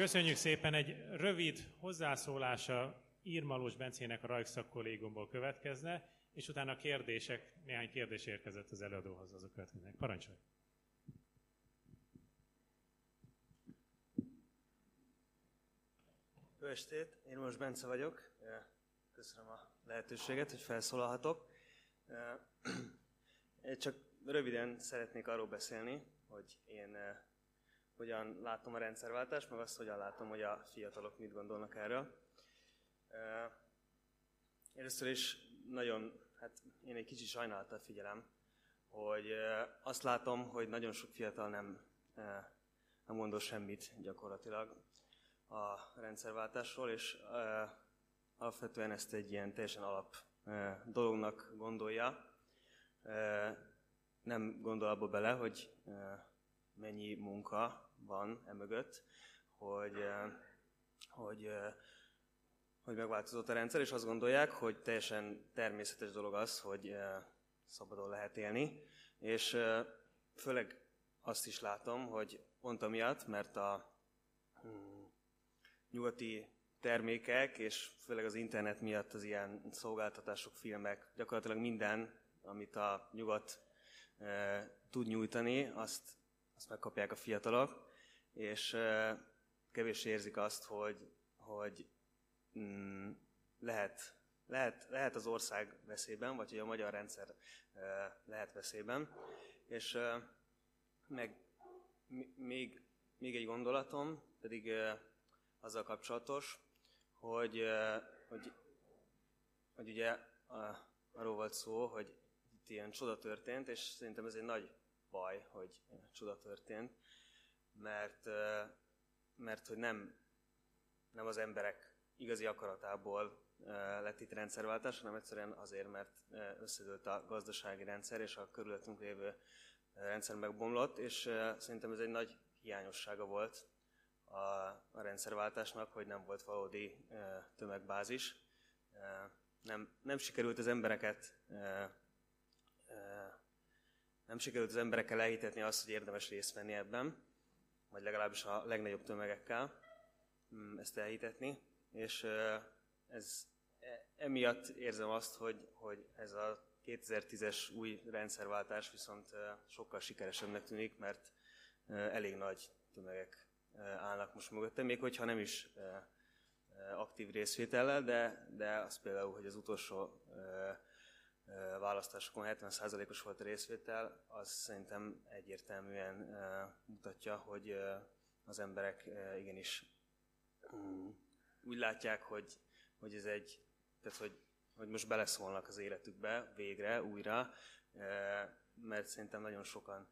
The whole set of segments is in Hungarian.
Köszönjük szépen, egy rövid hozzászólása Írmalós Bencének a Rajkszak kollégumból következne, és utána kérdések, néhány kérdés érkezett az előadóhoz, azok következnek. Parancsolj! Jó estét, én most Bence vagyok. Köszönöm a lehetőséget, hogy felszólalhatok. Én csak röviden szeretnék arról beszélni, hogy én hogyan látom a rendszerváltást, meg azt, hogyan látom, hogy a fiatalok mit gondolnak erről. Először is nagyon, hát én egy kicsit sajnálattal figyelem, hogy azt látom, hogy nagyon sok fiatal nem, nem gondol semmit gyakorlatilag a rendszerváltásról, és alapvetően ezt egy ilyen teljesen alap dolognak gondolja. Nem gondol abba bele, hogy mennyi munka van emögött, hogy, hogy, hogy megváltozott a rendszer, és azt gondolják, hogy teljesen természetes dolog az, hogy szabadon lehet élni, és főleg azt is látom, hogy pont amiatt, mert a hmm, nyugati termékek, és főleg az internet miatt az ilyen szolgáltatások, filmek, gyakorlatilag minden, amit a nyugat e, tud nyújtani, azt, azt megkapják a fiatalok, és kevés érzik azt, hogy, hogy mm, lehet, lehet, lehet az ország veszélyben, vagy hogy a magyar rendszer lehet veszélyben. És meg még, még egy gondolatom, pedig azzal kapcsolatos, hogy, hogy, hogy ugye arról volt szó, hogy itt ilyen csoda történt, és szerintem ez egy nagy baj, hogy csoda történt, mert, mert hogy nem, nem az emberek igazi akaratából lett itt rendszerváltás, hanem egyszerűen azért, mert összedőlt a gazdasági rendszer, és a körülöttünk lévő rendszer megbomlott, és szerintem ez egy nagy hiányossága volt a, a rendszerváltásnak, hogy nem volt valódi tömegbázis. Nem, nem sikerült az embereket nem sikerült az emberekkel elhitetni azt, hogy érdemes részt venni ebben, vagy legalábbis a legnagyobb tömegekkel mm, ezt elhitetni, és ez emiatt érzem azt, hogy, hogy ez a 2010-es új rendszerváltás viszont sokkal sikeresebbnek tűnik, mert elég nagy tömegek állnak most mögöttem, még hogyha nem is aktív részvétellel, de, de az például, hogy az utolsó választásokon 70%-os volt a részvétel, az szerintem egyértelműen mutatja, hogy az emberek igenis mm, úgy látják, hogy, hogy ez egy, tehát hogy, hogy most beleszólnak az életükbe végre, újra, mert szerintem nagyon sokan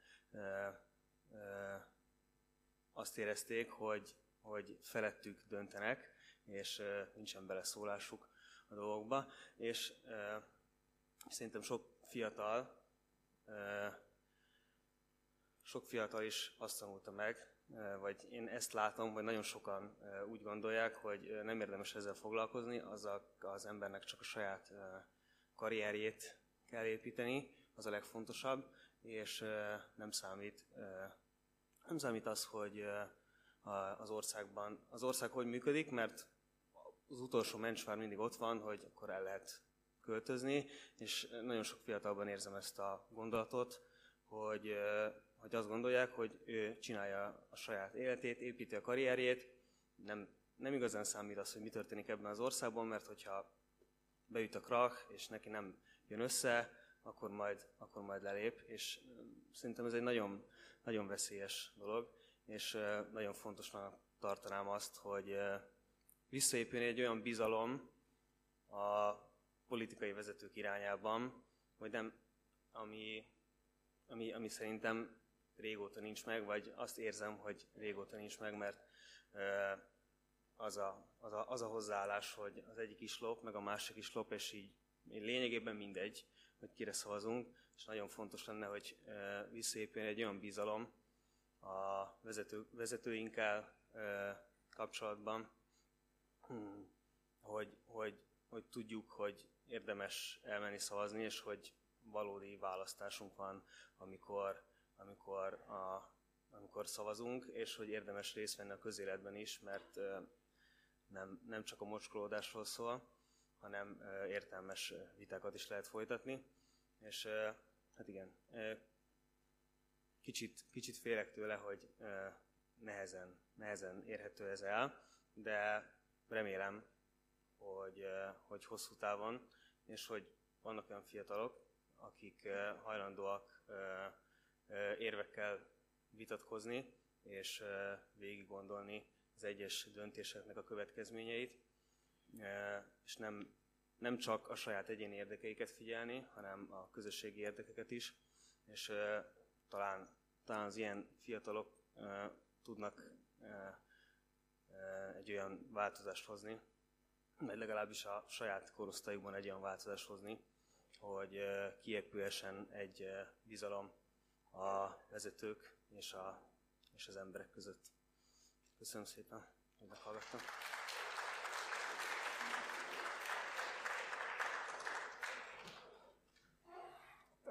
azt érezték, hogy, hogy felettük döntenek, és nincsen beleszólásuk a dolgokba. És szerintem sok fiatal, sok fiatal is azt tanulta meg, vagy én ezt látom, hogy nagyon sokan úgy gondolják, hogy nem érdemes ezzel foglalkozni, azzal az embernek csak a saját karrierjét kell építeni, az a legfontosabb, és nem számít nem számít az, hogy az országban, az ország hogy működik, mert az utolsó mencsvár mindig ott van, hogy akkor el lehet költözni, és nagyon sok fiatalban érzem ezt a gondolatot, hogy, hogy azt gondolják, hogy ő csinálja a saját életét, építi a karrierjét, nem, nem igazán számít az, hogy mi történik ebben az országban, mert hogyha beüt a krach, és neki nem jön össze, akkor majd, akkor majd lelép, és szerintem ez egy nagyon, nagyon veszélyes dolog, és nagyon fontosnak tartanám azt, hogy visszaépülni egy olyan bizalom a politikai vezetők irányában, hogy nem, ami, ami, ami szerintem régóta nincs meg, vagy azt érzem, hogy régóta nincs meg, mert az a, az a, az a hozzáállás, hogy az egyik is lop, meg a másik is lop, és így lényegében mindegy, hogy kire szavazunk, és nagyon fontos lenne, hogy visszaépüljön egy olyan bizalom a vezető, vezetőinkkel kapcsolatban, hogy, hogy, tudjuk, hogy érdemes elmenni szavazni, és hogy valódi választásunk van, amikor, amikor a amikor szavazunk, és hogy érdemes részt venni a közéletben is, mert nem, nem csak a mocskolódásról szól, hanem értelmes vitákat is lehet folytatni. És hát igen, kicsit, kicsit félek tőle, hogy nehezen, nehezen érhető ez el, de remélem, hogy, hogy hosszú távon, és hogy vannak olyan fiatalok, akik hajlandóak érvekkel vitatkozni, és végig gondolni az egyes döntéseknek a következményeit, és nem, nem csak a saját egyéni érdekeiket figyelni, hanem a közösségi érdekeket is, és talán, talán az ilyen fiatalok tudnak egy olyan változást hozni, legalábbis a saját korosztályukban egy olyan változást hozni, hogy kiépülhessen egy bizalom a vezetők és, a, és az emberek között. Köszönöm szépen, hogy meghallgattam.